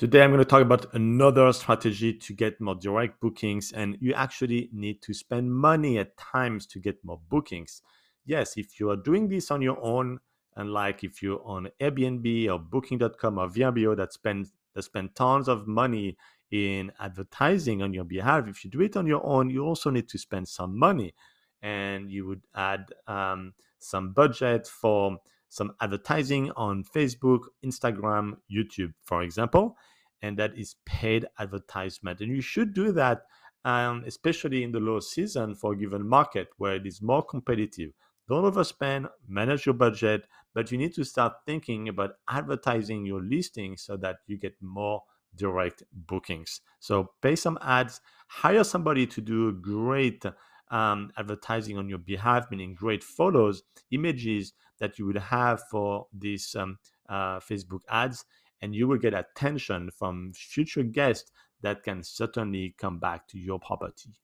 Today, I'm going to talk about another strategy to get more direct bookings, and you actually need to spend money at times to get more bookings. Yes, if you are doing this on your own, and like if you're on Airbnb or Booking.com or VRBO that spend that spend tons of money in advertising on your behalf, if you do it on your own, you also need to spend some money, and you would add um, some budget for some advertising on Facebook, Instagram, YouTube, for example, and that is paid advertisement. And you should do that, um, especially in the low season for a given market where it is more competitive. Don't overspend, manage your budget, but you need to start thinking about advertising your listing so that you get more direct bookings. So pay some ads, hire somebody to do a great um, advertising on your behalf, meaning great photos, images that you would have for these um, uh, Facebook ads, and you will get attention from future guests that can certainly come back to your property.